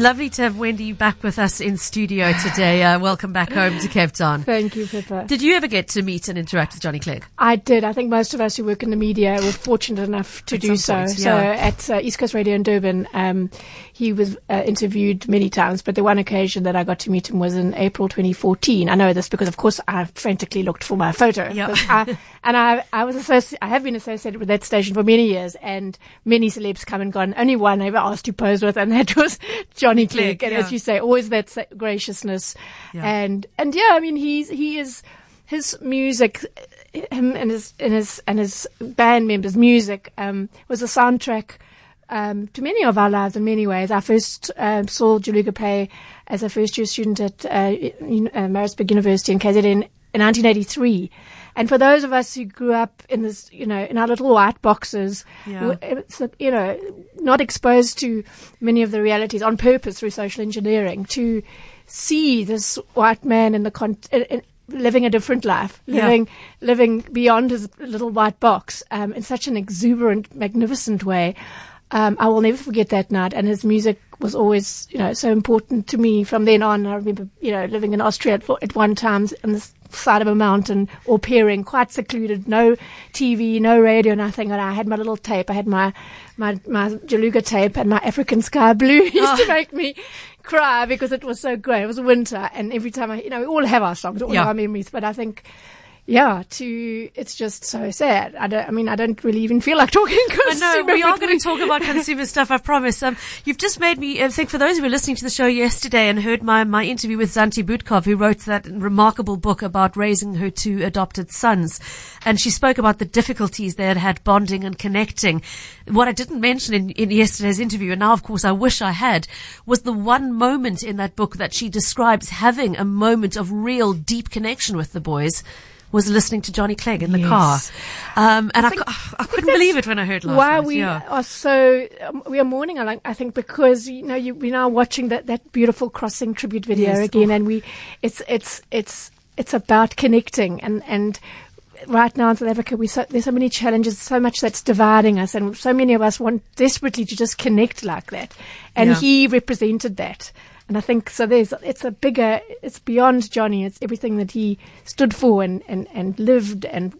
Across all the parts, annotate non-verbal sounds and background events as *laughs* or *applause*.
Lovely to have Wendy back with us in studio today. Uh, welcome back home to Cape Town. Thank you, Pippa. Did you ever get to meet and interact with Johnny Clegg? I did. I think most of us who work in the media were fortunate enough to At do so. point, So at uh, East Coast Radio in Durban, um, he was uh, interviewed many times, but the one occasion that I got to meet him was in April 2014. I know this because, of course, I frantically looked for my photo. Yeah. *laughs* 'Cause I, and I, I was associ- I have been associated with that station for many years, and many celebs come and gone. Only one I ever asked to pose with, and that *laughs* was Johnny Clegg, Clegg. And yeah. as you say, always that graciousness, Yeah. and and yeah, I mean, he's he is his music, him and his and his and his band members' music um, was a soundtrack um, to many of our lives in many ways. I first um, saw Juluka play as a first year student at uh, uh, University in KZN in 1983. And for those of us who grew up in this, you know, in our little white boxes, Yeah. it's, you know, not exposed to many of the realities on purpose through social engineering, to see this white man in the con- in, in, living a different life, Yeah. living living beyond his little white box um, in such an exuberant, magnificent way. Um, I will never forget that night, and his music was always, you know, so important to me from then on. I remember, you know, living in Austria at, at one time on the side of a mountain, or peering, quite secluded, no TV, no radio, nothing. And I had my little tape. I had my my my Juluka tape and my African Sky Blue *laughs* used to oh. make me cry because it was so great. It was winter, and every time I, you know, we all have our songs, all Yeah. our memories, but I think. Yeah, to it's just so sad. I don't. I mean, I don't really even feel like talking. *laughs* I know we are going to talk about consumer *laughs* stuff. I promise. Um, you've just made me uh, think. For those who were listening to the show yesterday and heard my my interview with Zanti Butkov, who wrote that remarkable book about raising her two adopted sons, and she spoke about the difficulties they had had bonding and connecting. What I didn't mention in, in yesterday's interview, and now of course I wish I had, was the one moment in that book that she describes having a moment of real deep connection with the boys. Was listening to Johnny Clegg in the car, um, and I, think- cou- I couldn't believe it when I heard last why night. we yeah. are so um, we are mourning. I I think because you know you, we're now watching that that beautiful crossing tribute video Yes. again, Oh. and we it's it's it's it's about connecting and and. Right now in South Africa, we so, there's so many challenges, so much that's dividing us, and so many of us want desperately to just connect like that. And Yeah. he represented that. And I think so. There's it's a bigger, it's beyond Johnny. It's everything that he stood for and and and lived and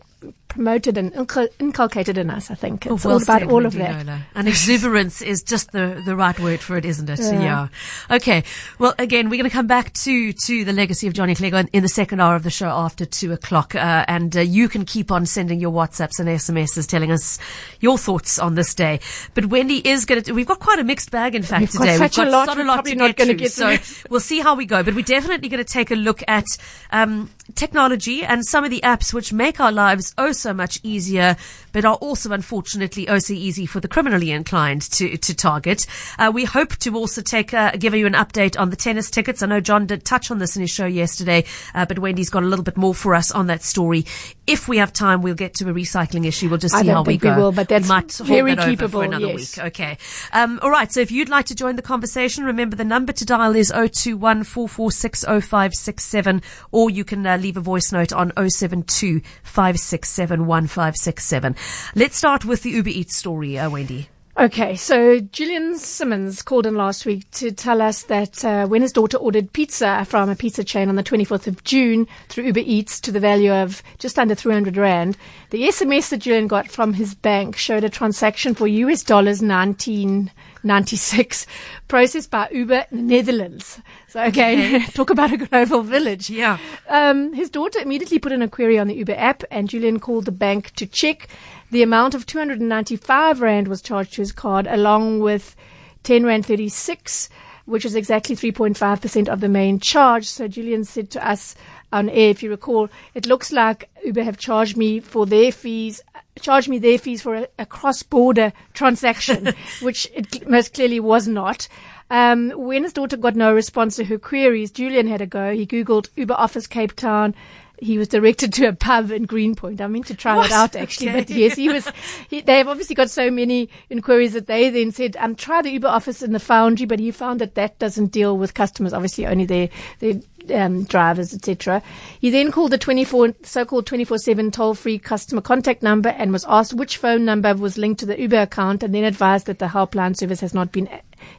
promoted and incul- inculcated in us. I think it's Oh, well all about said, all of that. And exuberance is just the, the right word for it, isn't it? Yeah. Yeah. Okay. Well, again, we're going to come back to, to the legacy of Johnny Clegg on- in the second hour of the show after two o'clock. Uh, and uh, you can keep on sending your WhatsApps and SMSs telling us your thoughts on this day. But Wendy is going to, we've got quite a mixed bag, in fact, We've got today. such we've a got lot, such a lot probably to not get through. get so *laughs* we'll see how we go. But we're definitely going to take a look at, um, technology and some of the apps which make our lives oh so much easier, but are also unfortunately oh so easy for the criminally inclined to, to target. Uh, we hope to also take, uh, give you an update on the tennis tickets. I know John did touch on this in his show yesterday, uh, but Wendy's got a little bit more for us on that story. If we have time, we'll get to a recycling issue. We'll just see how we think we go. will, but that's might hold very that over keepable, for another yes. week. Okay. Um, all right. So if you'd like to join the conversation, remember the number to dial is 021 446 0567 or you can uh, leave a voice note on 072 567 1567. Let's start with the Uber Eats story, uh, Wendy. Okay, so Julian Simmons called in last week to tell us that uh, when his daughter ordered pizza from a pizza chain on the 24th of June through Uber Eats to the value of just under 300 Rand, the SMS that Julian got from his bank showed a transaction for US dollars 1996 processed by Uber Netherlands. So, okay, *laughs* talk about a global village. Yeah. Um, his daughter immediately put in a query on the Uber app, and Julian called the bank to check. The amount of 295 Rand was charged to his card, along with 10 Rand 36, which is exactly 3.5% of the main charge. So Julian said to us on air, if you recall, it looks like Uber have charged me for their fees, charged me their fees for a, a cross-border transaction, *laughs* which it most clearly was not. Um, when his daughter got no response to her queries, Julian had a go. He Googled Uber office Cape Town. He was directed to a pub in Greenpoint. I meant to try What? that out actually, Okay. but yes, he was. He, they've obviously got so many inquiries that they then said, um, try the Uber office in the Foundry, but he found that that doesn't deal with customers. Obviously, only their their um, drivers, etc. He then called the 24, so-called 24/7 toll-free customer contact number and was asked which phone number was linked to the Uber account, and then advised that the helpline service has not been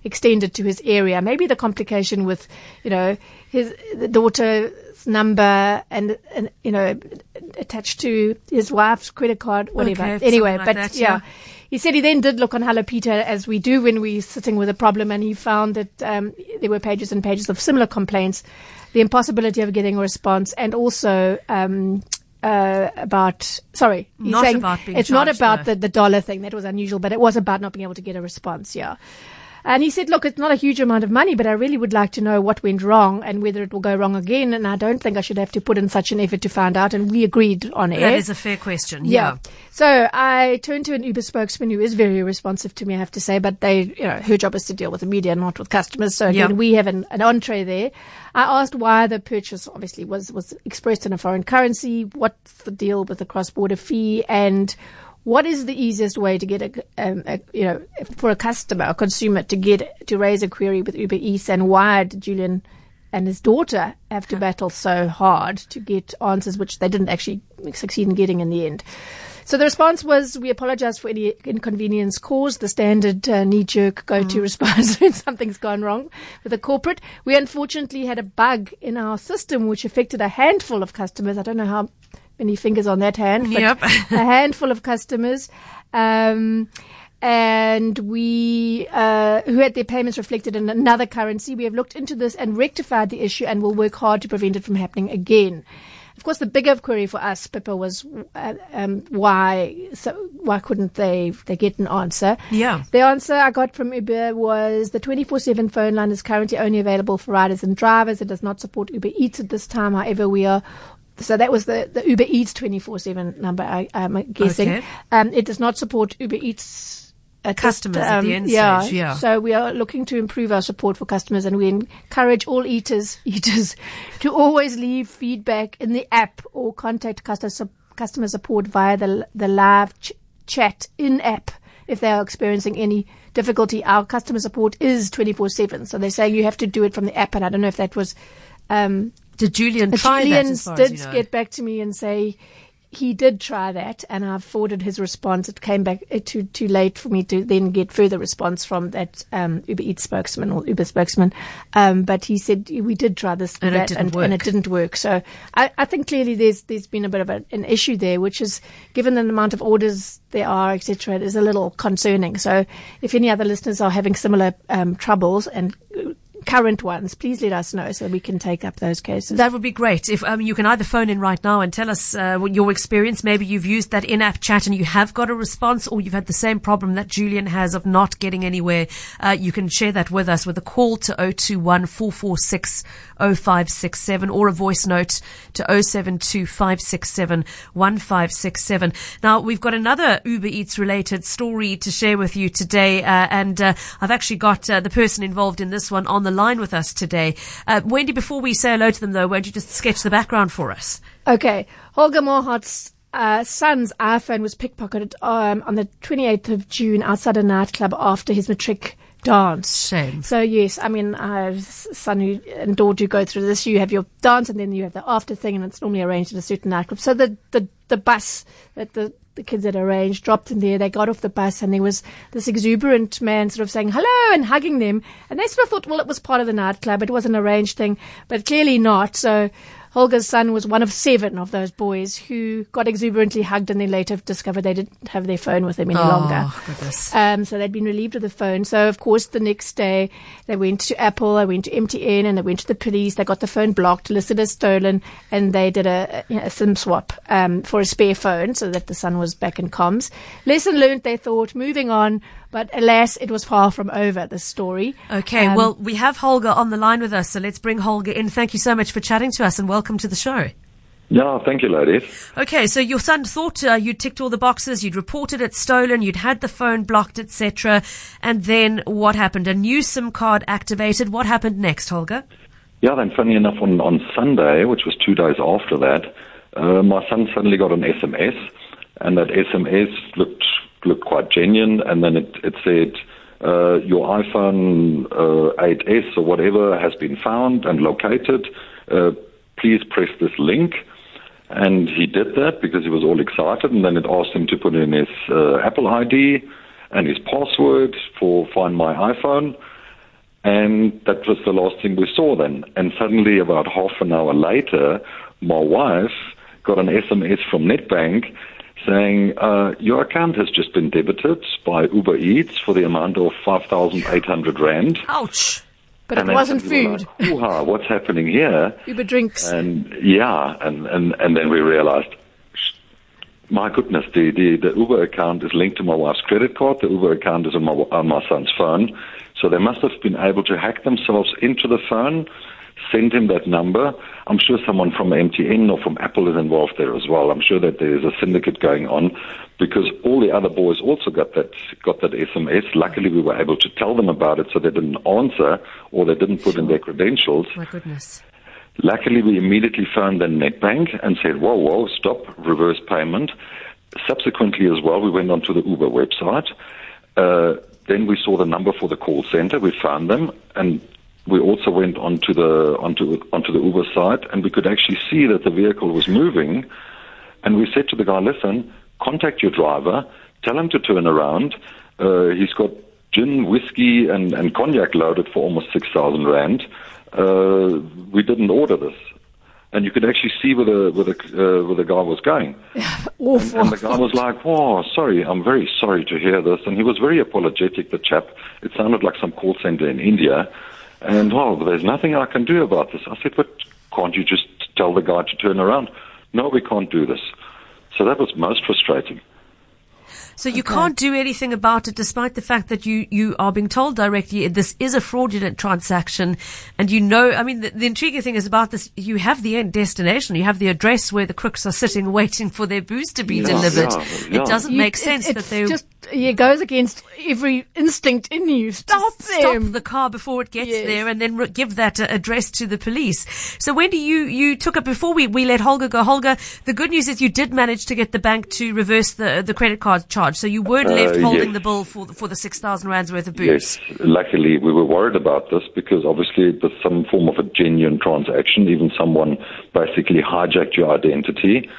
extended to his area. Maybe the complication with, you know, his daughter's number and, and you know attached to his wife's credit card, whatever. Okay, anyway, like but that, yeah. yeah. He said he then did look on Hello Peter as we do when we're sitting with a problem, and he found that um, there were pages and pages of similar complaints, the impossibility of getting a response, and also um, uh, about sorry, Not about being it's not about though. the, the dollar thing that was unusual, but it was about not being able to get a response. Yeah. And he said, look, it's not a huge amount of money, but I really would like to know what went wrong and whether it will go wrong again. And I don't think I should have to put in such an effort to find out. And we agreed on it. That is a fair question. Yeah. Yeah. So I turned to an Uber spokesman who is very responsive to me, I have to say, but they, you know, her job is to deal with the media, not with customers. So again, Yeah. we have an, an entree there. I asked why the purchase obviously was, was expressed in a foreign currency. What's the deal with the cross-border fee and what is the easiest way to get a, um, a, you know, for a customer, a consumer to get, to raise a query with Uber Eats and why did Julian and his daughter have to battle so hard to get answers which they didn't actually succeed in getting in the end. So the response was, we apologize for any inconvenience caused, the standard uh, knee-jerk go-to response *laughs* when something's gone wrong with a corporate. We unfortunately had a bug in our system which affected a handful of customers. I don't know how many fingers on that hand, but Yep. *laughs* a handful of customers. Um, and we uh, who had their payments reflected in another currency. We have looked into this and rectified the issue, and will work hard to prevent it from happening again. Of course, the bigger query for us, Pippa, was uh, um, why so why couldn't they they get an answer? Yeah. The answer I got from Uber was the 24/7 phone line is currently only available for riders and drivers. It does not support Uber Eats at this time. However, we are so that was the, the Uber Eats 24/7 number. I, I'm guessing Okay. um, it does not support Uber Eats. At Customers at the um, end yeah. stage, yeah. So we are looking to improve our support for customers, and we encourage all eaters *laughs* eaters to always leave feedback in the app or contact customer customer support via the the live ch- chat in app if they are experiencing any difficulty. Our customer support is twenty four seven, so they're saying you have to do it from the app, and I don't know if that was. Um, Did Julian try Julian that far did you know? get back to me and say he did try that, and I've forwarded his response. It came back uh, too too late for me to then get further response from that um, Uber Eats spokesman or Uber spokesman. Um, but he said we did try this And it didn't and, and work. it didn't work. So I, I think clearly there's there's been a bit of a, an issue there, which is given the amount of orders there are, etc. It is a little concerning. So if any other listeners are having similar um, troubles and uh, current ones, please let us know so we can take up those cases. That would be great. If um, you can either phone in right now and tell us uh, your experience. Maybe you've used that in-app chat and you have got a response, or you've had the same problem that Julian has of not getting anywhere. Uh, you can share that with us with a call to 021 446 0567 or a voice note to 072 567 1567. Now we've got another Uber Eats related story to share with you today, uh, and uh, I've actually got uh, the person involved in this one on the line with us today. Uh, Wendy, before we say hello to them though, won't you just sketch the background for us? Okay. Holger Morhart's uh, son's iPhone was pickpocketed um, on the 28th of June outside a nightclub after his matric dance. Shame. So yes, I mean, I have son who, and daughter who go through this. You have your dance, and then you have the after thing, and it's normally arranged at a certain nightclub. So the the, the bus that the the kids had arranged dropped in there. They got off the bus, and there was this exuberant man sort of saying hello and hugging them. And they sort of thought, well, it was part of the nightclub. It was an arranged thing, but clearly not. So. Holger's son was one of seven of those boys who got exuberantly hugged and then later discovered they didn't have their phone with them any longer. Oh, goodness. Um, so they'd been relieved of the phone. So of course the next day they went to Apple, they went to MTN, and they went to the police. They got the phone blocked, listed as stolen, and they did a, a, a SIM swap um, for a spare phone so that the son was back in comms. Lesson learned, they thought. Moving on, but alas, it was far from over. The story. Okay, Um, well, we have Holger on the line with us, so let's bring Holger in. Thank you so much for chatting to us and welcome to the show. Yeah, thank you, ladies. Okay, so your son thought uh, you'd ticked all the boxes, you'd reported it stolen, you'd had the phone blocked, etc. And then what happened? A new SIM card activated. What happened next, Holger? Yeah, then funny enough, on, on Sunday, which was two days after that, uh, my son suddenly got an SMS, and that SMS looked looked quite genuine, and then it, it said, uh, your iPhone uh, 8S or whatever has been found and located. uh, please press this link. And he did that because he was all excited. And then it asked him to put in his uh, Apple ID and his password for Find My iPhone. And that was the last thing we saw then. And suddenly, about half an hour later, my wife got an SMS from Nedbank saying, uh, Your account has just been debited by Uber Eats for the amount of 5,800 Rand. Ouch. But And it wasn't we were food. Like, *laughs* "Hoo-ha, what's happening here? Uber drinks. And yeah, and, and, and then we realized, my goodness, the, the, the Uber account is linked to my wife's credit card. The Uber account is on my, on my son's phone. So they must have been able to hack themselves into the phone, send him that number. I'm sure someone from MTN or from Apple is involved there as well. I'm sure that there's a syndicate going on because all the other boys also got that got that SMS. Luckily, we were able to tell them about it, so they didn't answer or they didn't put in their credentials. My goodness. Luckily, we immediately phoned the Nedbank and said, whoa, whoa, stop, reverse payment. Subsequently, as well, we went onto the Uber website. Uh, then we saw the number for the call center. We found them, and we also went onto the onto onto the Uber site, and we could actually see that the vehicle was moving. And we said to the guy, "Listen, contact your driver, tell him to turn around. Uh, he's got gin, whiskey, and, and cognac loaded for almost six thousand rand. Uh, we didn't order this." And you could actually see where the where the uh, where the guy was going. *laughs* Awful. And the guy was like, "Oh, sorry, I'm very sorry to hear this." And he was very apologetic. The chap, it sounded like some call center in India. And oh, there's nothing I can do about this. I said, "But can't you just tell the guy to turn around?" No, we can't do this. So that was most frustrating. So you can't do anything about it despite the fact that you, you are being told directly this is a fraudulent transaction and you know, I mean, the, the intriguing thing is about this, you have the end destination, you have the address where the crooks are sitting *laughs* waiting for their booze to be Yeah, delivered. yeah, It doesn't You- make it- sense that it's they just it goes against every instinct in you. Stop stop the car before it gets Yes. there and then re- give that uh, address to the police. So when do you, you took it before we, we let Holger go? Holger, the good news is you did manage to get the bank to reverse the, the credit card charge. So you weren't left Uh, holding yes. the bill for, the- for the 6,000 rands worth of booze. Yes, luckily we were worried about this because obviously it was some form of a genuine transaction. Even someone basically hijacked your identity.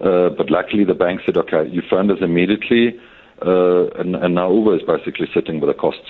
Uh, but luckily the bank said, okay, you phoned us immediately, uh, and, and now Uber is basically sitting with the costs.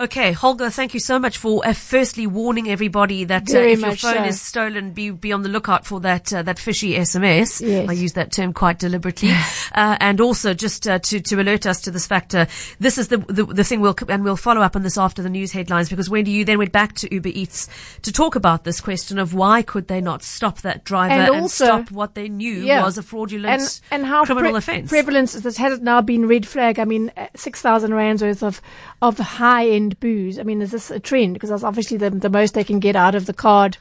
Okay, Holger, thank you so much for uh, firstly warning everybody that uh, if your phone so. is stolen, be be on the lookout for that uh, that fishy SMS. Yes. I use that term quite deliberately, uh, and also just uh, to to alert us to this factor. This is the, the the thing we'll and we'll follow up on this after the news headlines because Wendy, you then went back to Uber Eats to talk about this question of why could they not stop that driver And and, also- stop what they knew Yeah. was a fraudulent and, and how criminal pre- offence. prevalent is this has it now been red flag? I mean, uh, six thousand rands worth of of high end booze. I mean, is this a trend? Because that's obviously the the most they can get out of the card.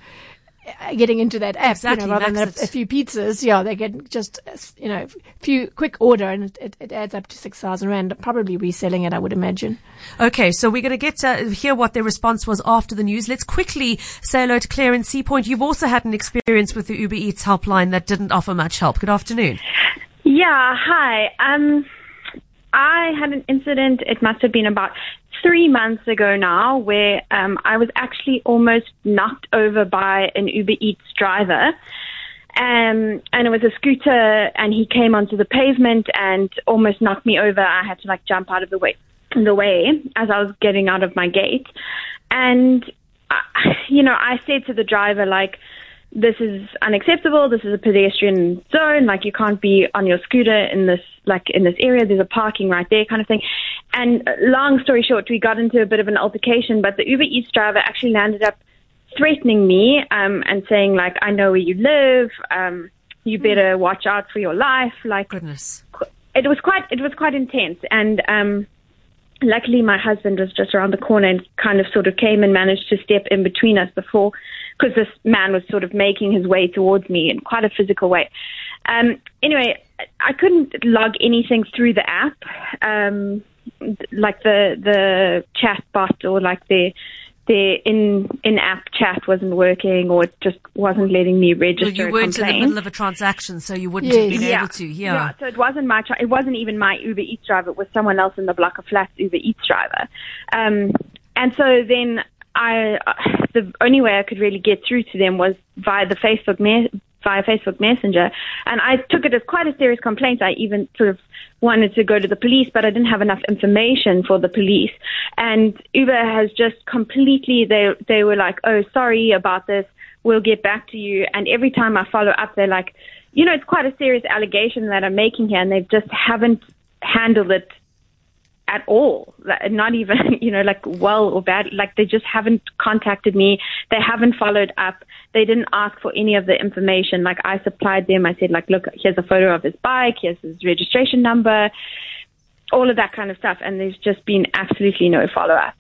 uh, Getting into that app, Exactly, you know, rather than a, a few pizzas, yeah, they get just uh, you know a few quick order, and it, it, it adds up to six thousand rand. Probably reselling it, I would imagine. Okay, so we're going to get to hear what their response was after the news. Let's quickly say hello to Claire in Sea Point. You've also had an experience with the Uber Eats helpline that didn't offer much help. Good afternoon. Yeah, hi. Um, I had an incident, it must have been about three months ago now, where um, I was actually almost knocked over by an Uber Eats driver. Um, and it was a scooter, and he came onto the pavement and almost knocked me over. I had to like jump out of the way, the way as I was getting out of my gate. And, I, *sighs* you know, I said to the driver, like, this is unacceptable. This is a pedestrian zone. Like you can't be on your scooter in this like in this area. There's a parking right there, kind of thing. And uh, long story short, we got into a bit of an altercation. But the Uber Eats driver actually landed up threatening me um, and saying like, "I know where you live. Um, you better watch out for your life." Like Goodness. it was quite it was quite intense and um luckily my husband was just around the corner and kind of sort of came and managed to step in between us before because this man was sort of making his way towards me in quite a physical way um anyway i couldn't log anything through the app um like the the chat bot or like the the in in app chat wasn't working or it just wasn't letting me Well, register you weren't in the middle of a transaction, so you wouldn't have been Yeah. able to. Yeah. yeah, So it wasn't my. Tri- it wasn't even my Uber Eats driver. It was someone else in the block of flats Uber Eats driver. Um, and so then I the only way I could really get through to them was via the Facebook me- via Facebook Messenger, and I took it as quite a serious complaint. I even sort of wanted to go to the police, but I didn't have enough information for the police. And Uber has just completely they they were like, "Oh, sorry about this. We'll get back to you." And every time I follow up, they're like, "You know, it's quite a serious allegation that I'm making here," and they just haven't handled it at all. Not even, *laughs* you know, like well or bad. Like they just haven't contacted me. They haven't followed up. They didn't ask for any of the information. Like I supplied them. I said, like, look, here's a photo of his bike. Here's his registration number. All of that kind of stuff. And there's just been absolutely no follow up.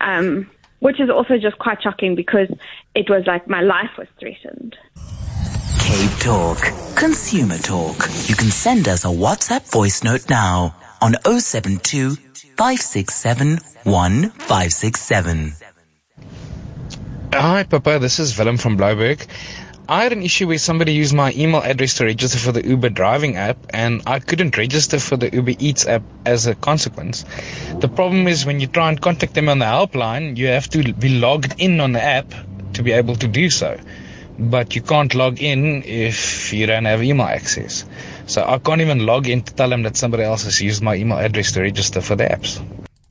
Um, which is also just quite shocking because it was like my life was threatened. Cape Talk. Consumer Talk. You can send us a WhatsApp voice note now on 072 567 1567. Hi, Papa. This is Willem from Blouberg. I had an issue where somebody used my email address to register for the Uber driving app, and I couldn't register for the Uber Eats app as a consequence. The problem is when you try and contact them on the helpline, you have to be logged in on the app to be able to do so. But you can't log in if you don't have email access. So I can't even log in to tell them that somebody else has used my email address to register for the apps.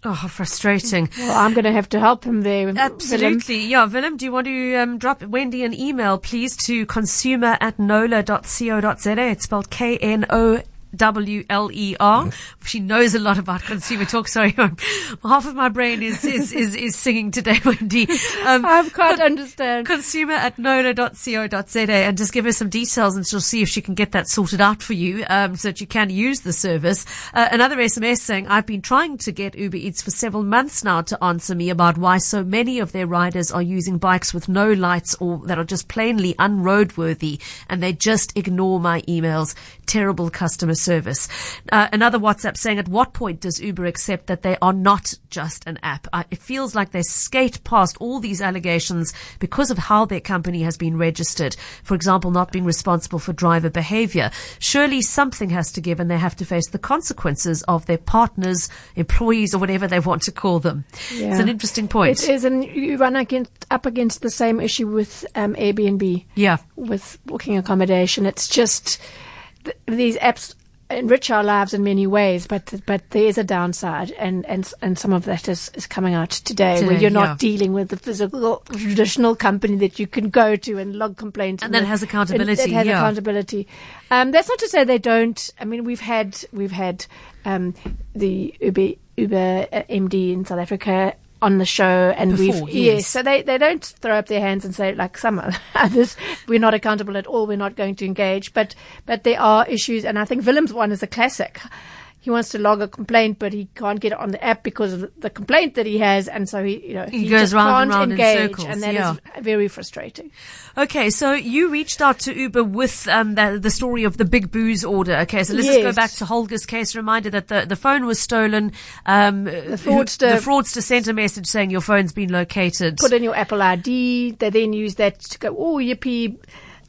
Oh, how frustrating. Well, I'm going to have to help him there. Willem. Absolutely. Yeah, Willem, do you want to um, drop Wendy an email, please, to consumer at knowler.co.za? It's spelled K-N-O W L E R. She knows a lot about consumer talk. Sorry, *laughs* half of my brain is is is, is singing today, *laughs* Wendy. Um, I can't understand. consumer at knowler.co.za and just give her some details and she'll see if she can get that sorted out for you um, so that you can use the service. Uh, another SMS saying, I've been trying to get Uber Eats for several months now to answer me about why so many of their riders are using bikes with no lights or that are just plainly unroadworthy and they just ignore my emails. Terrible customer service. Uh, another WhatsApp saying, at what point does Uber accept that they are not just an app? Uh, it feels like they skate past all these allegations because of how their company has been registered. For example, not being responsible for driver behavior. Surely something has to give and they have to face the consequences of their partners, employees, or whatever they want to call them. It's an interesting point. It is, and you run against, up against the same issue with um, Airbnb. Yeah. with booking accommodation. It's just th- these apps enrich our lives in many ways, but but there is a downside, and and and some of that is, is coming out today, where you're not yeah. dealing with the physical traditional company that you can go to and log complaints, And that the- has accountability, It has yeah. accountability. Um, that's not to say they don't. I mean, we've had we've had um, the Uber Uber uh, MD in South Africa on the show, and Before, we've yes. so they, they don't throw up their hands and say like some *laughs* others we're not accountable at all we're not going to engage but but there are issues and I think Willem's one is a classic he wants to log a complaint but he can't get it on the app because of the complaint that he has and so he you know He he, goes round and round in engage circles, and that is yeah. very frustrating Okay, so you reached out to Uber with um, the, the story of the big booze order. Okay, so let's just go back to Holger's case. Reminder that the, the phone was stolen. Um, the fraudster- the fraudster sent a message saying your phone's been located. put in your Apple ID. They then use that to go, oh, yippee,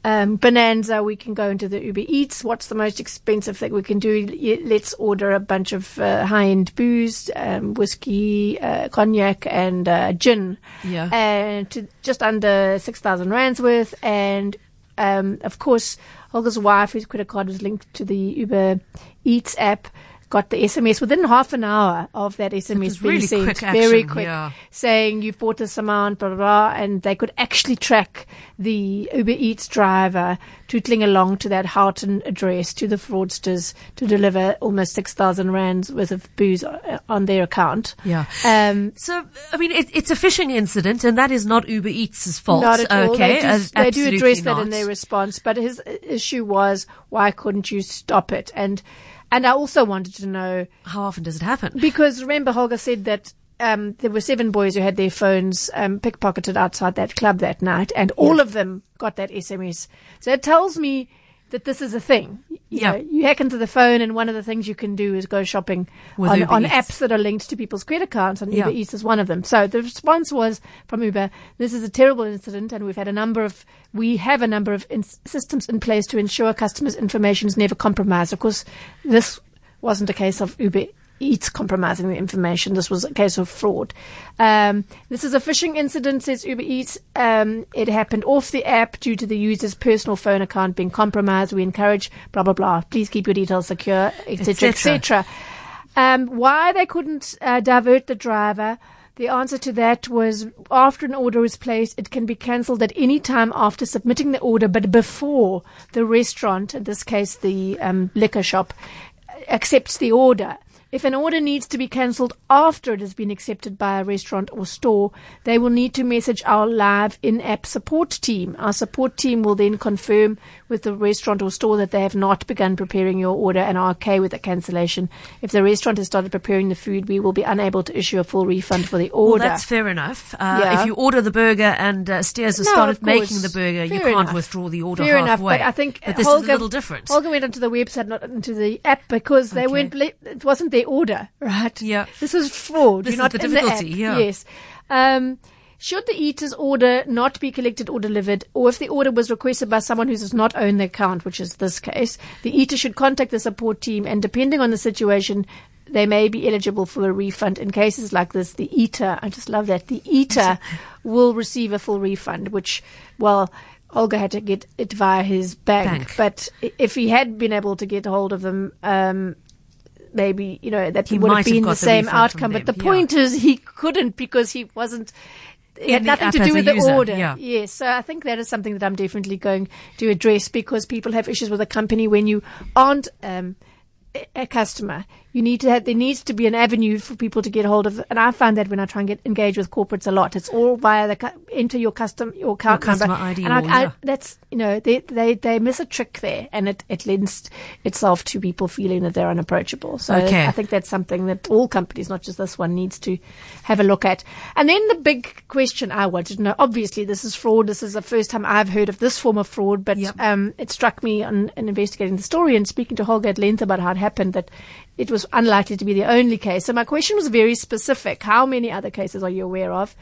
um, bonanza. We can go into the Uber Eats. What's the most expensive thing we can do? Let's order a bunch of uh, high-end booze, um, whiskey, uh, cognac, and uh, gin. Yeah. And to just under six thousand rands worth. And um, of course, Holger's wife, whose credit card was linked to the Uber Eats app. Got the SMS within half an hour of that SMS being really sent. quick Very quick yeah. saying you've bought this amount, blah, blah, blah, and they could actually track the Uber Eats driver tootling along to that Houghton address to the fraudsters to deliver almost 6,000 rands worth of booze uh, on their account. Yeah. Um, So, I mean, it, it's a phishing incident, and that is not Uber Eats' fault. not at all. Okay, They, do, as- they do address that in their response, but his issue was why couldn't you stop it? And and I also wanted to know How often does it happen? Because remember, Holger said that um, there were seven boys who had their phones um, pickpocketed outside that club that night, and all of them got that SMS. So it tells me that this is a thing. You Yeah. know, you hack into the phone, and one of the things you can do is go shopping With on, on apps that are linked to people's credit cards, and Yeah. Uber Eats is one of them. So the response was from Uber, this is a terrible incident, and we've had a number of, we have a number of in- systems in place to ensure customers' information is never compromised. Of course, this wasn't a case of Uber Eats compromising the information. This was a case of fraud. Um, this is a phishing incident, says Uber Eats. Um, it happened off the app due to the user's personal phone account being compromised. We encourage blah blah blah. Please keep your details secure, etc., etc. Um, why they couldn't uh, divert the driver? The answer to that was after an order is placed, it can be cancelled at any time after submitting the order, but before the restaurant, in this case the um, liquor shop, accepts the order. If an order needs to be cancelled after it has been accepted by a restaurant or store, they will need to message our live in-app support team. Our support team will then confirm with the restaurant or store that they have not begun preparing your order and are okay with the cancellation. If the restaurant has started preparing the food, we will be unable to issue a full refund for the order. Well, that's fair enough. Uh, Yeah. If you order the burger and uh, Steers has No, started making the burger, you can't enough. withdraw the order Fair enough, but I think But this Holger, is a little different. Holger went onto the website, not into the app, because they Okay. weren't. It wasn't their order, *laughs* right? Yeah. This is fraud. This You're is not the difficulty, app. yeah. Yes. Um, should the eater's order not be collected or delivered, or if the order was requested by someone who does not own the account, which is this case, the eater should contact the support team, and depending on the situation, they may be eligible for a refund. In cases like this, the eater, I just love that, the eater *laughs* will receive a full refund, which, well, Holger had to get it via his bank, Bank. but if he had been able to get hold of them, um, maybe you know that He would have been the same outcome. But the yeah. point is, he couldn't because he wasn't. It had nothing to do with the user, order. yeah. Yes, so I think that is something that I'm definitely going to address because people have issues with a company when you aren't um, a- a customer. You need to have, there needs to be an avenue for people to get hold of. And I find that when I try and get engage with corporates a lot, it's all via the, enter your custom, your account customer number. ID And I, I, that's, you know, they, they, they miss a trick there and it, it lends itself to people feeling that they're unapproachable. So Okay. I think that's something that all companies, not just this one, needs to have a look at. And then the big question I wanted to know, obviously this is fraud. This is the first time I've heard of this form of fraud, but Yep. um, it struck me on, in investigating the story and speaking to Holger at length about how it happened that it was unlikely to be the only case. So my question was very specific. How many other cases are you aware of?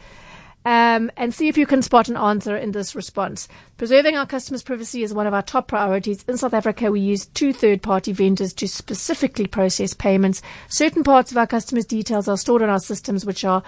Um, and see if you can spot an answer in this response. Preserving our customers' privacy is one of our top priorities. In South Africa, we use two third party vendors to specifically process payments. Certain parts of our customers' details are stored on our systems, which are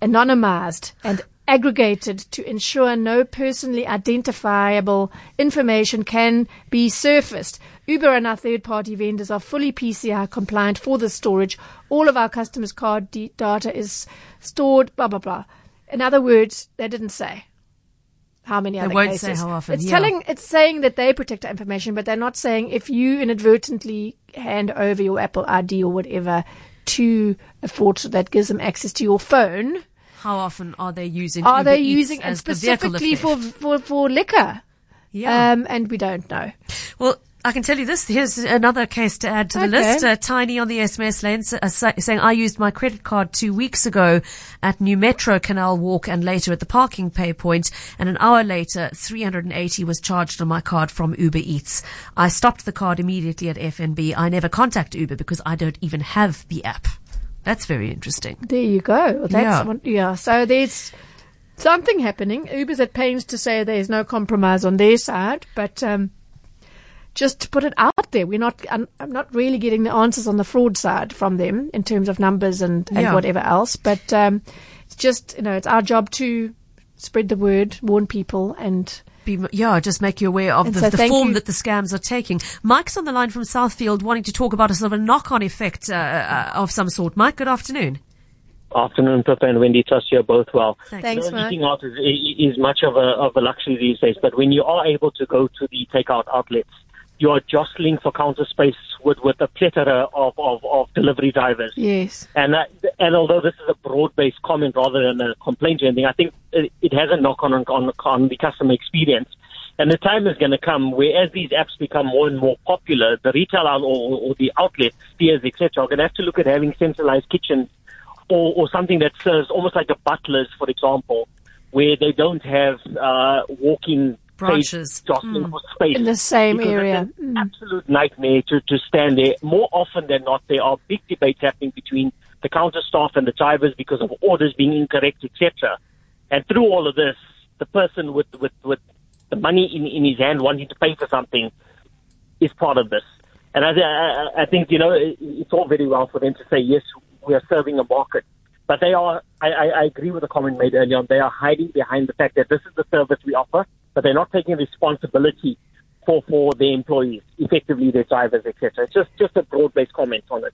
anonymized and aggregated to ensure no personally identifiable information can be surfaced. Uber and our third party vendors are fully PCI compliant for this storage. All of our customers' card de- data is stored, blah, blah, blah. In other words, they didn't say how many other won't cases. say how often, It's yeah. telling, it's saying that they protect our information, but they're not saying if you inadvertently hand over your Apple ID or whatever to a fraudster that gives them access to your phone, How often are they using? are Uber they Eats using it as the specifically for, for, for liquor? Yeah. Um, and we don't know. Well, I can tell you this. Here's another case to add to the Okay. list. Uh, Tiny on the SMS lane uh, saying, I used my credit card two weeks ago at Nu Metro Canal Walk and later at the parking pay point, and an hour later, 380 was charged on my card from Uber Eats. I stopped the card immediately at FNB. I never contact Uber because I don't even have the app. That's very interesting. There you go. That's Yeah. one- yeah. So there's something happening. Uber's at pains to say there's no compromise on their side, but um, just to put it out there, we're not. I'm, I'm not really getting the answers on the fraud side from them in terms of numbers and, and Yeah. whatever else. But um, it's just you know it's our job to spread the word, warn people, and Be, yeah, just make you aware of And the, so the form you- that the scams are taking. Mike's on the line from Southfield wanting to talk about a sort of a knock-on effect uh, uh, of some sort. Mike, good afternoon. Afternoon, Pippa and Wendy. Trust you're both well. Thanks, You know, Mike. Eating out is, is much of a, of a luxury these days, but when you are able to go to the takeout outlets, you are jostling for counter space with, with a plethora of, of, of delivery drivers. yes, And that, and although this is a broad-based comment rather than a complaint or anything, I think it, it has a knock on, on on the customer experience. And the time is going to come where, as these apps become more and more popular, the retail or, or the outlet, steers, etc., are going to have to look at having centralized kitchens or, or something that serves almost like a butler's, for example, where they don't have uh, walking Branches. jostling hmm. for space in the same because area. It's an hmm. absolute nightmare to, to stand there. More often than not, there are big debates happening between the counter staff and the drivers because of orders being incorrect, etc. And through all of this, the person with, with, with the money in, in his hand wanting to pay for something is part of this. And I, I, I think, you know, it's all very well for them to say, yes, we are serving a market. But they are, I, I, I agree with the comment made earlier on, they are hiding behind the fact that this is the service we offer, but they're not taking responsibility for, for their employees, effectively their drivers, etc. It's just, just a broad-based comment on it.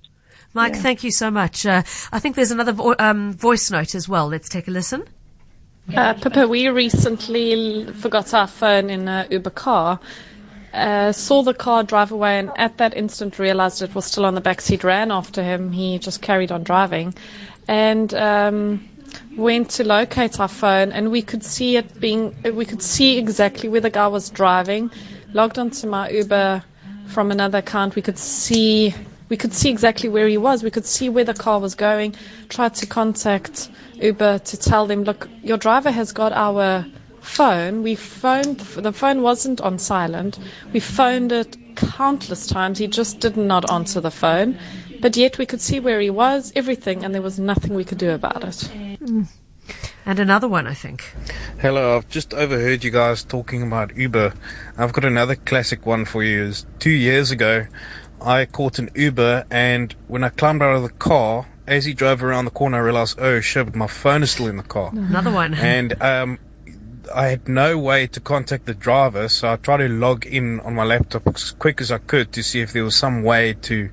Mike, thank you so much. Uh, I think there's another vo- um, voice note as well. Let's take a listen. Uh, Pippa, we recently forgot our phone in a Uber car. Uh, saw the car drive away, and at that instant realized it was still on the back seat. Ran after him. He just carried on driving, and um, went to locate our phone, and we could see it being. We could see exactly where the guy was driving. Logged onto my Uber from another account. We could see. We could see exactly where he was. We could see where the car was going. Tried to contact Uber to tell them, look, your driver has got our phone. We phoned, the phone wasn't on silent. We phoned it countless times. He just did not answer the phone. But yet we could see where he was, everything, and there was nothing we could do about it. And another one, I think. Hello, I've just overheard you guys talking about Uber. I've got another classic one for you. Is two years ago, I caught an Uber, and when I climbed out of the car, as he drove around the corner, I realized, oh shit, my phone is still in the car. *laughs* Another one. *laughs* and um, I had no way to contact the driver, so I tried to log in on my laptop as quick as I could to see if there was some way to,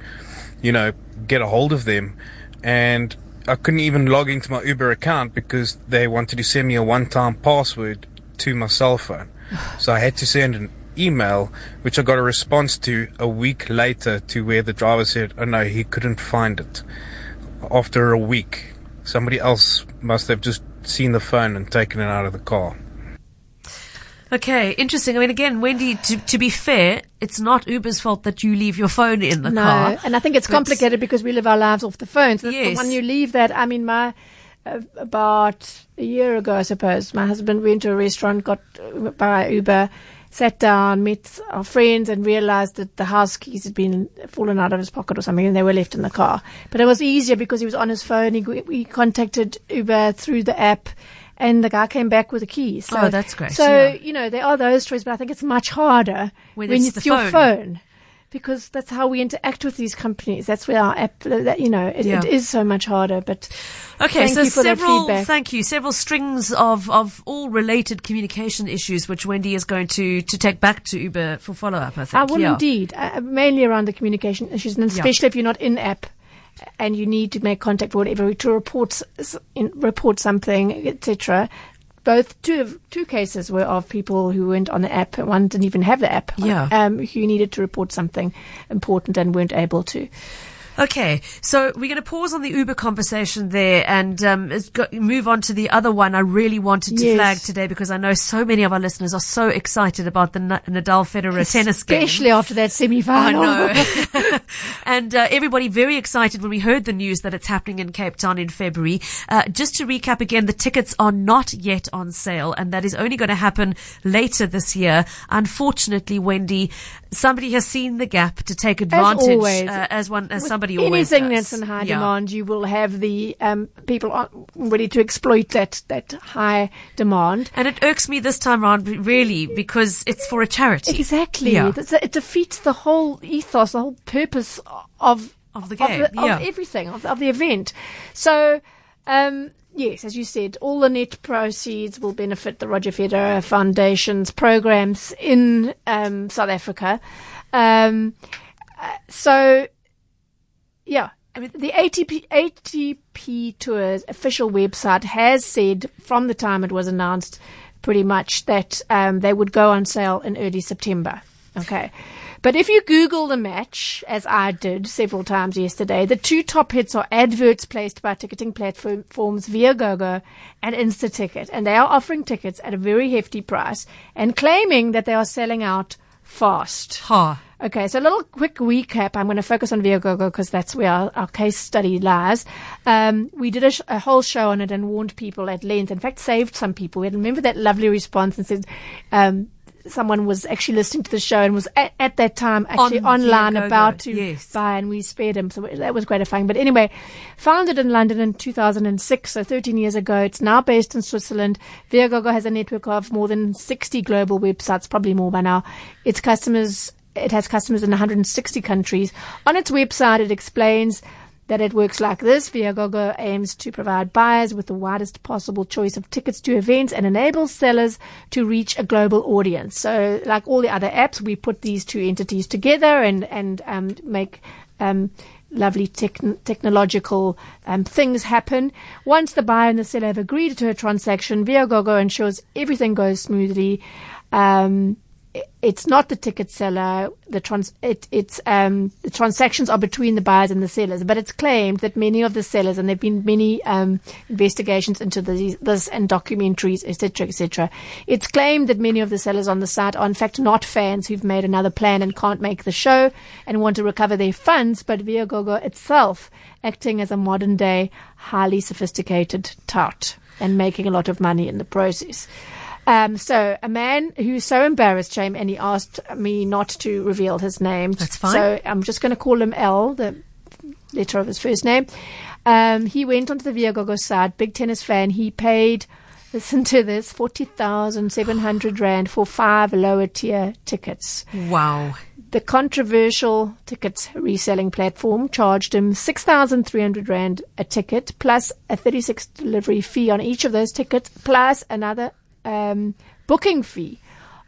you know, get a hold of them. And I couldn't even log into my Uber account because they wanted to send me a one-time password to my cell phone. *sighs* So I had to send an email, which I got a response to a week later to where the driver said, oh no, he couldn't find it. After a week, somebody else must have just seen the phone and taken it out of the car. Okay, interesting. I mean, again, Wendy, to, to be fair, it's not Uber's fault that you leave your phone in the no, car. and I think it's complicated because we live our lives off the phone. So Yes. when you leave that, I mean, my uh, about a year ago, I suppose, my husband went to a restaurant, got uh, by Uber, sat down, met our friends, and realized that the house keys had been fallen out of his pocket or something, and they were left in the car. But it was easier because he was on his phone. He, we contacted Uber through the app. And the guy came back with the keys. So, Oh, that's great, So yeah. you know there are those stories, but I think it's much harder When when, it's your phone. phone because that's how we interact with these companies. That's where our app, that, you know, it, Yeah. it is so much harder. But Okay, thank so you for that several, feedback. thank you, several strings of, of all related communication issues, which Wendy is going to, to take back to Uber for follow up. I think. I will yeah. indeed, uh, mainly around the communication issues, and especially if you're not in app and you need to make contact or whatever to report report something, etc. Both two of two cases were of people who weren't on the app. One didn't even have the app. Yeah. Um, who needed to report something important and weren't able to. Okay, so we're going to pause on the Uber conversation there and um, got, move on to the other one I really wanted to Yes. flag today because I know so many of our listeners are so excited about the Nadal Federer tennis game. Especially after that semi-final. I know. *laughs* *laughs* and uh, everybody very excited when we heard the news that it's happening in Cape Town in February. Uh, just to recap again, the tickets are not yet on sale, and that is only going to happen later this year. Unfortunately, Wendy, somebody has seen the gap to take advantage, As, always. uh, as one as somebody always anything does. that's in high Yeah. demand, you will have the um, people ready to exploit that that high demand. And it irks me this time around, really, because it's for a charity. Exactly, Yeah. It defeats the whole ethos, the whole purpose of Of the game, of, yeah. everything, of, of the event. So. Um, Yes, as you said, all the net proceeds will benefit the Roger Federer Foundation's programs in um, South Africa. Um, so, yeah, I mean, the ATP, ATP Tour's official website has said from the time it was announced pretty much that um, they would go on sale in early September. Okay. But if you Google the match, as I did several times yesterday, the two top hits are adverts placed by ticketing platforms Viagogo and Instaticket. And they are offering tickets at a very hefty price and claiming that they are selling out fast. Ha. Okay, so a little quick recap. I'm going to focus on Viagogo because that's where our, our case study lies. Um, we did a, sh- a whole show on it and warned people at length. In fact, saved some people. We had, remember that lovely response and said, um, someone was actually listening to the show and was at, at that time actually On online Viagogo, about to yes. buy and we spared him. So that was gratifying. But anyway, founded in London in 2006, so 13 years ago. It's now based in Switzerland. Viagogo has a network of more than 60 global websites, probably more by now. Its customers it has customers in 160 countries. On its website, it explains that it works like this. Viagogo aims to provide buyers with the widest possible choice of tickets to events and enables sellers to reach a global audience. So, like all the other apps, we put these two entities together and and um, make um, lovely techn technological um, things happen. Once the buyer and the seller have agreed to a transaction, Viagogo ensures everything goes smoothly. Um, it's not the ticket seller. The trans, it, it's um, the transactions are between the buyers and the sellers. But it's claimed that many of the sellers, and there've been many um, investigations into this, this and documentaries, etc., etc. It's claimed that many of the sellers on the site are in fact not fans who've made another plan and can't make the show and want to recover their funds. But Viagogo itself acting as a modern day, highly sophisticated tout and making a lot of money in the process. Um, so a man who's so embarrassed, shame, and he asked me not to reveal his name. That's fine. So I'm just going to call him L, the letter of his first name. Um, he went onto the Viagogo site, big tennis fan. He paid, listen to this, 40,700 Rand for five lower tier tickets. Wow. The controversial tickets reselling platform charged him 6,300 Rand a ticket, plus a 36 delivery fee on each of those tickets, plus another um, booking fee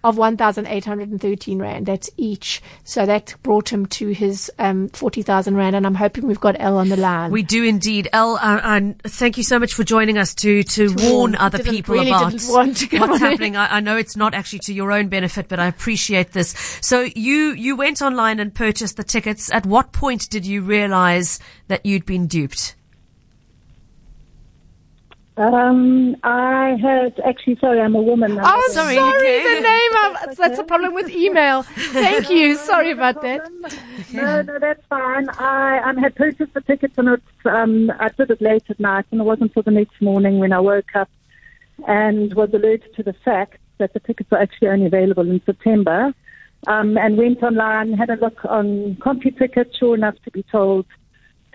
of 1,813 Rand. That's each. So that brought him to his um, 40,000 Rand. And I'm hoping we've got L on the line. We do indeed. El, uh, and thank you so much for joining us to, to, warn warn. other people really about to what's happening. I, I know it's not actually to your own benefit, but I appreciate this. So you, you went online and purchased the tickets. At what point did you realize that you'd been duped? Um, I had actually, sorry, I'm a woman. now. Oh, Sorry, sorry, okay. the name of *laughs* that's a problem with email. Thank you. Sorry about that. No, no, that's fine. I um, had purchased the tickets and it's, um, I did it late at night and it wasn't until the next morning when I woke up and was alerted to the fact that the tickets were actually only available in September. Um, and went online, had a look on CompuTicket, sure enough to be told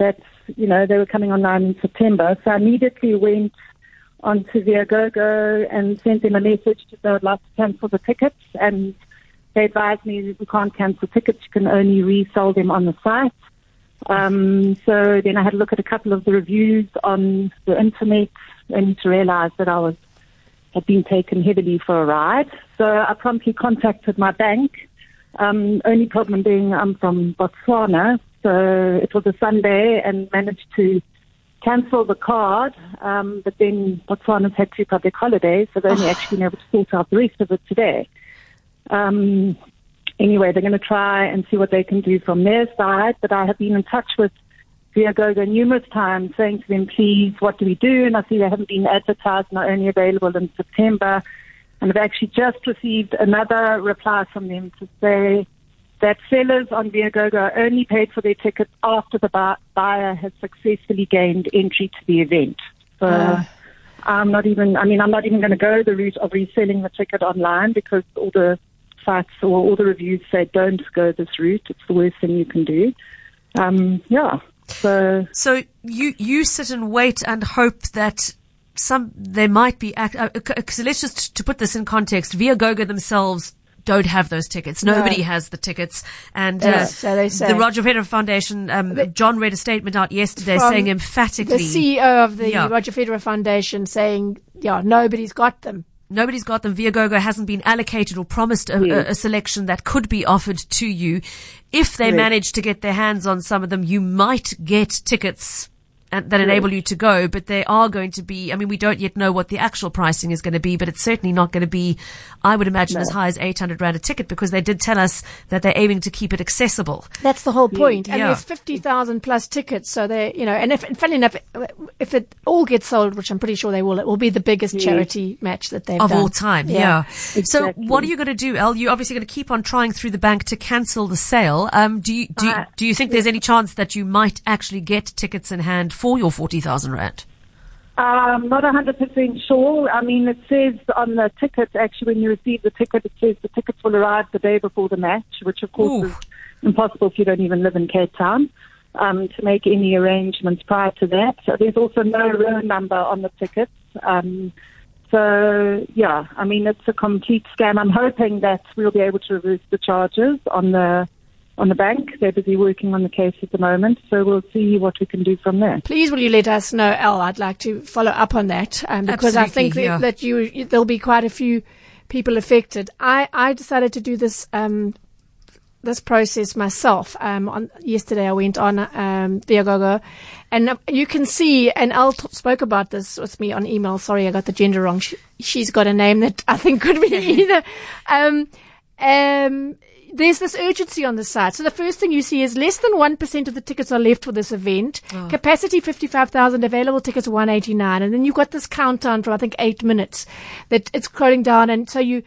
that, you know, they were coming online in September. So I immediately went onto Viagogo and sent them a message to say I'd like to cancel the tickets and they advised me that we can't cancel tickets, you can only resell them on the site. Um, so then I had a look at a couple of the reviews on the internet and to realize that I was had been taken heavily for a ride. So I promptly contacted my bank. Um, only problem being I'm from Botswana, so it was a Sunday and managed to cancel the card. Um, but then Botswana's had two public holidays, so they've only actually been able to sort out the rest of it today. Um, anyway, they're going to try and see what they can do from their side. But I have been in touch with Viagogo numerous times, saying to them, please, what do we do? And I see they haven't been advertised and are only available in September. And I've actually just received another reply from them to say that sellers on Viagogo are only paid for their tickets after the buyer has successfully gained entry to the event. So I'm not even, I mean, I'm not even going to go the route of reselling the ticket online because all the sites or all the reviews say don't go this route. It's the worst thing you can do. Um, yeah. So So you, you sit and wait and hope that some, there might be, act- uh, uh, so let's just, to put this in context, Viagogo themselves don't have those tickets. Nobody has the tickets. And, uh, so the Roger Federer Foundation, um, John read a statement out yesterday saying emphatically. The CEO of the Yeah. Roger Federer Foundation saying, yeah, nobody's got them. Nobody's got them. Viagogo hasn't been allocated or promised a, a, a selection that could be offered to you. If they manage to get their hands on some of them, you might get tickets and, that enable you to go, but they are going to be, I mean, we don't yet know what the actual pricing is going to be, but it's certainly not going to be, I would imagine, as high as 800 Rand a ticket because they did tell us that they're aiming to keep it accessible. That's the whole point. And Yeah. there's 50,000 plus tickets. So they, you know, and if, and funny enough, if it all gets sold, which I'm pretty sure they will, it will be the biggest charity match that they've of done. all time. Yeah. So Exactly. what are you going to do, El? You're obviously going to keep on trying through the bank to cancel the sale. Um, do you, do you, Uh, do you think there's any chance that you might actually get tickets in hand for your 40,000 Rand? I'm not 100% sure. I mean, it says on the ticket, actually, when you receive the ticket, it says the tickets will arrive the day before the match, which of course Ooh. is impossible if you don't even live in Cape Town. Um, to make any arrangements prior to that. So there's also no row number on the tickets. Um, So yeah, I mean it's a complete scam. I'm hoping that we'll be able to reverse the charges on the on the bank. They're busy working on the case at the moment, so we'll see what we can do from there. Please, will you let us know, Elle? I'd like to follow up on that um, because I think Absolutely, yeah. that, that you there'll be quite a few people affected. I I decided to do this. Um, this process myself. Um, on yesterday, I went on um, Viagogo, and uh, you can see. And Al t- spoke about this with me on email. Sorry, I got the gender wrong. She, she's got a name that I think could be *laughs* either. Um, um, there's this urgency on the site. So the first thing you see is less than 1% of the tickets are left for this event. Capacity 55,000, available tickets 189. And then you've got this countdown for I think eight minutes that it's scrolling down. And so you,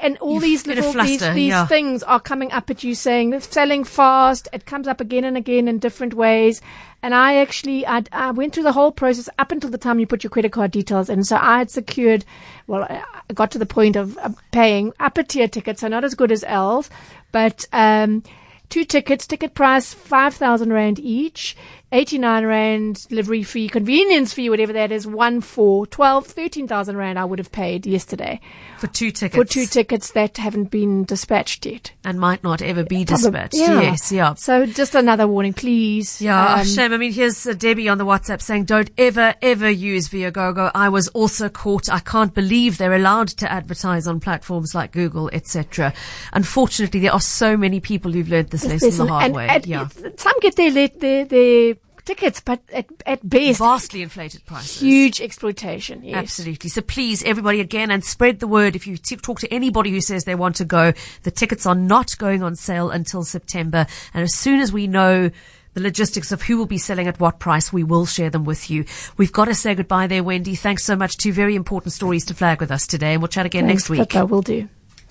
and all You've these little, these, these yeah. things are coming up at you saying it's selling fast. It comes up again and again in different ways. And I actually, I, I went through the whole process up until the time you put your credit card details in. So I had secured, well, I got to the point of paying upper tier tickets, so not as good as L's, but, um, two tickets, ticket price 5,000 Rand each, 89 Rand delivery fee, convenience fee, whatever that is, one for 12, 13,000 Rand I would have paid yesterday For two tickets. for two tickets that haven't been dispatched yet. And might not ever be Probab- dispatched. yeah. Yes, yeah. So just another warning, please. Yeah, oh, Um, shame. I mean, here's uh, Debbie on the WhatsApp saying, don't ever, ever use Viagogo. I was also caught. I can't believe they're allowed to advertise on platforms like Google, etc. Unfortunately, there are so many people who've learned this lesson the hard and way. at- yeah. Some get their, their, their tickets, but at, at best, Vastly inflated prices. huge exploitation. Yes. Absolutely. So please, everybody, again, and spread the word. If you t- talk to anybody who says they want to go, the tickets are not going on sale until September. And as soon as we know the logistics of who will be selling at what price, we will share them with you. We've got to say goodbye there, Wendy. Thanks so much. Two very important stories to flag with us today, and we'll chat again Thanks, next week. Pippa, will do.